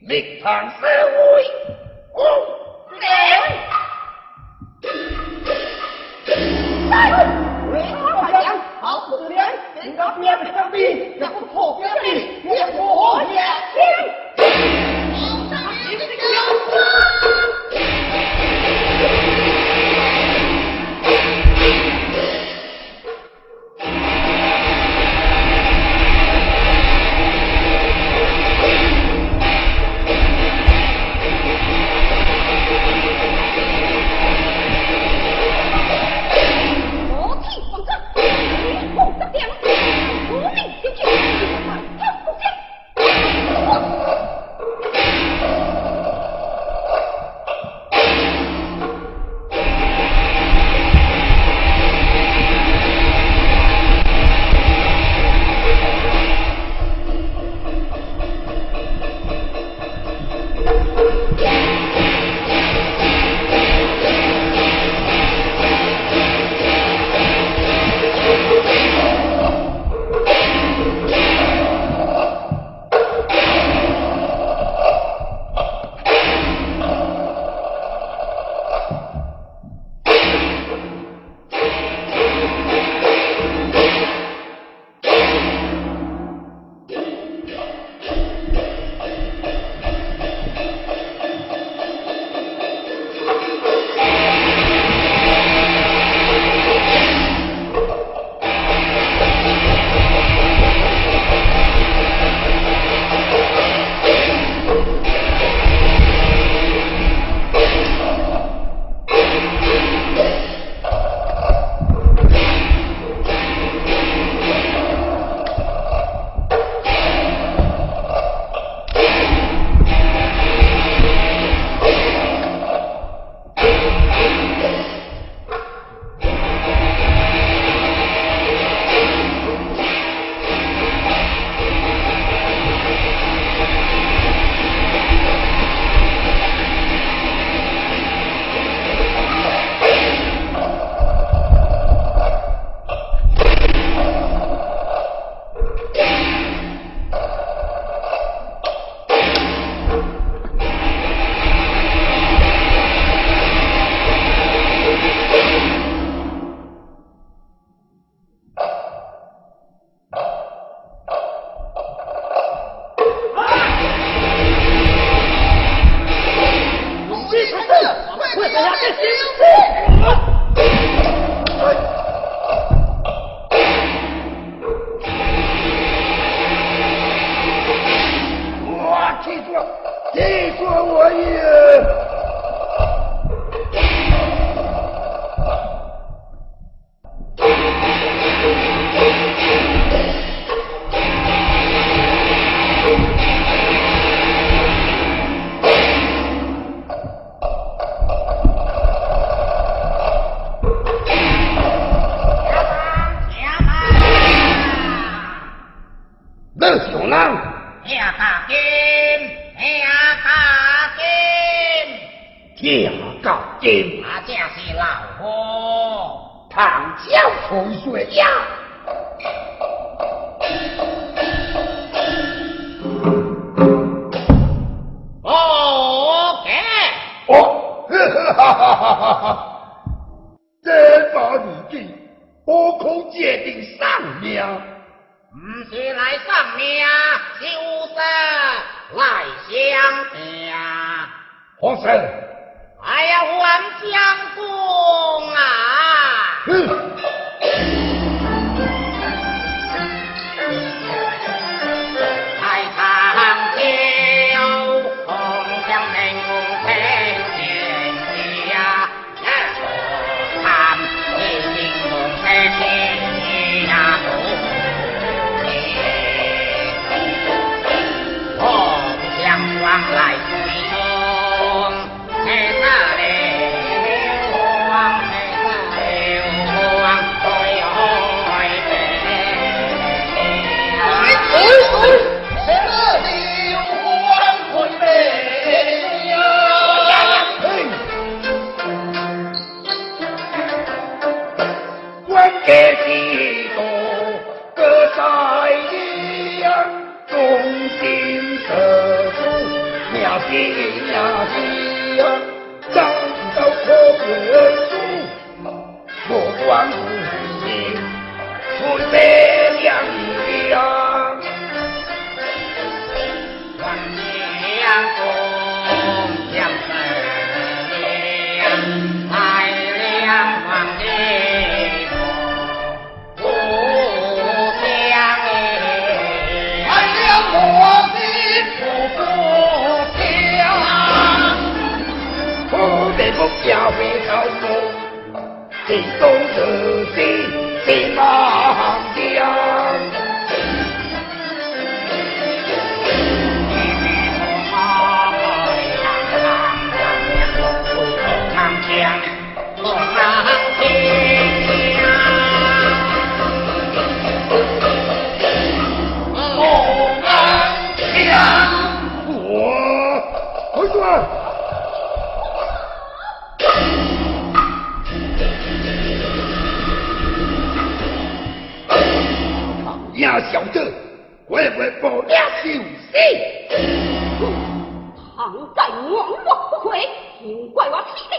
立堂三位，五连。五，快点，好，五点，人家边枪毙，人家破枪毙，你何解？天教金马家是老婆，唐教父说呀。OK。哦，哈哈哈哈哈哈！这把武器，我可决定上命。不是来上命，就是来相命。皇上。哎呀王相公啊。别激动隔山依呀众心所属名呀名呀利早遭祸害死目不得不教会高中，心中自己心忙将。我，倘在亡我不悔，请怪我七顶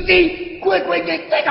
你的乖乖的在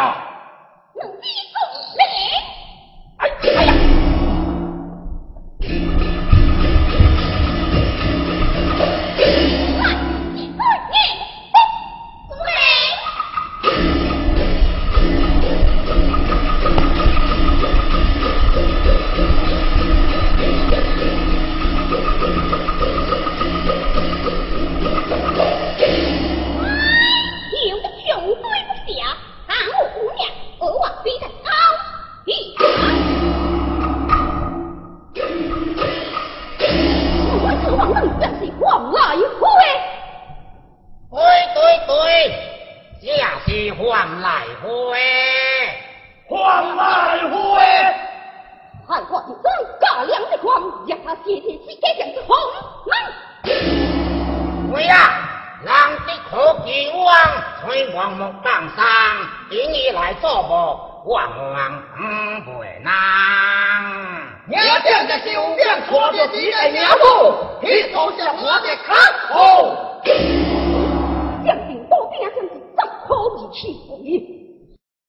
为王木当上，引你来做幕，王王不会难。娘家的酒店错的几个娘母，一手向我的看头。将军多兵将是怎可以去回？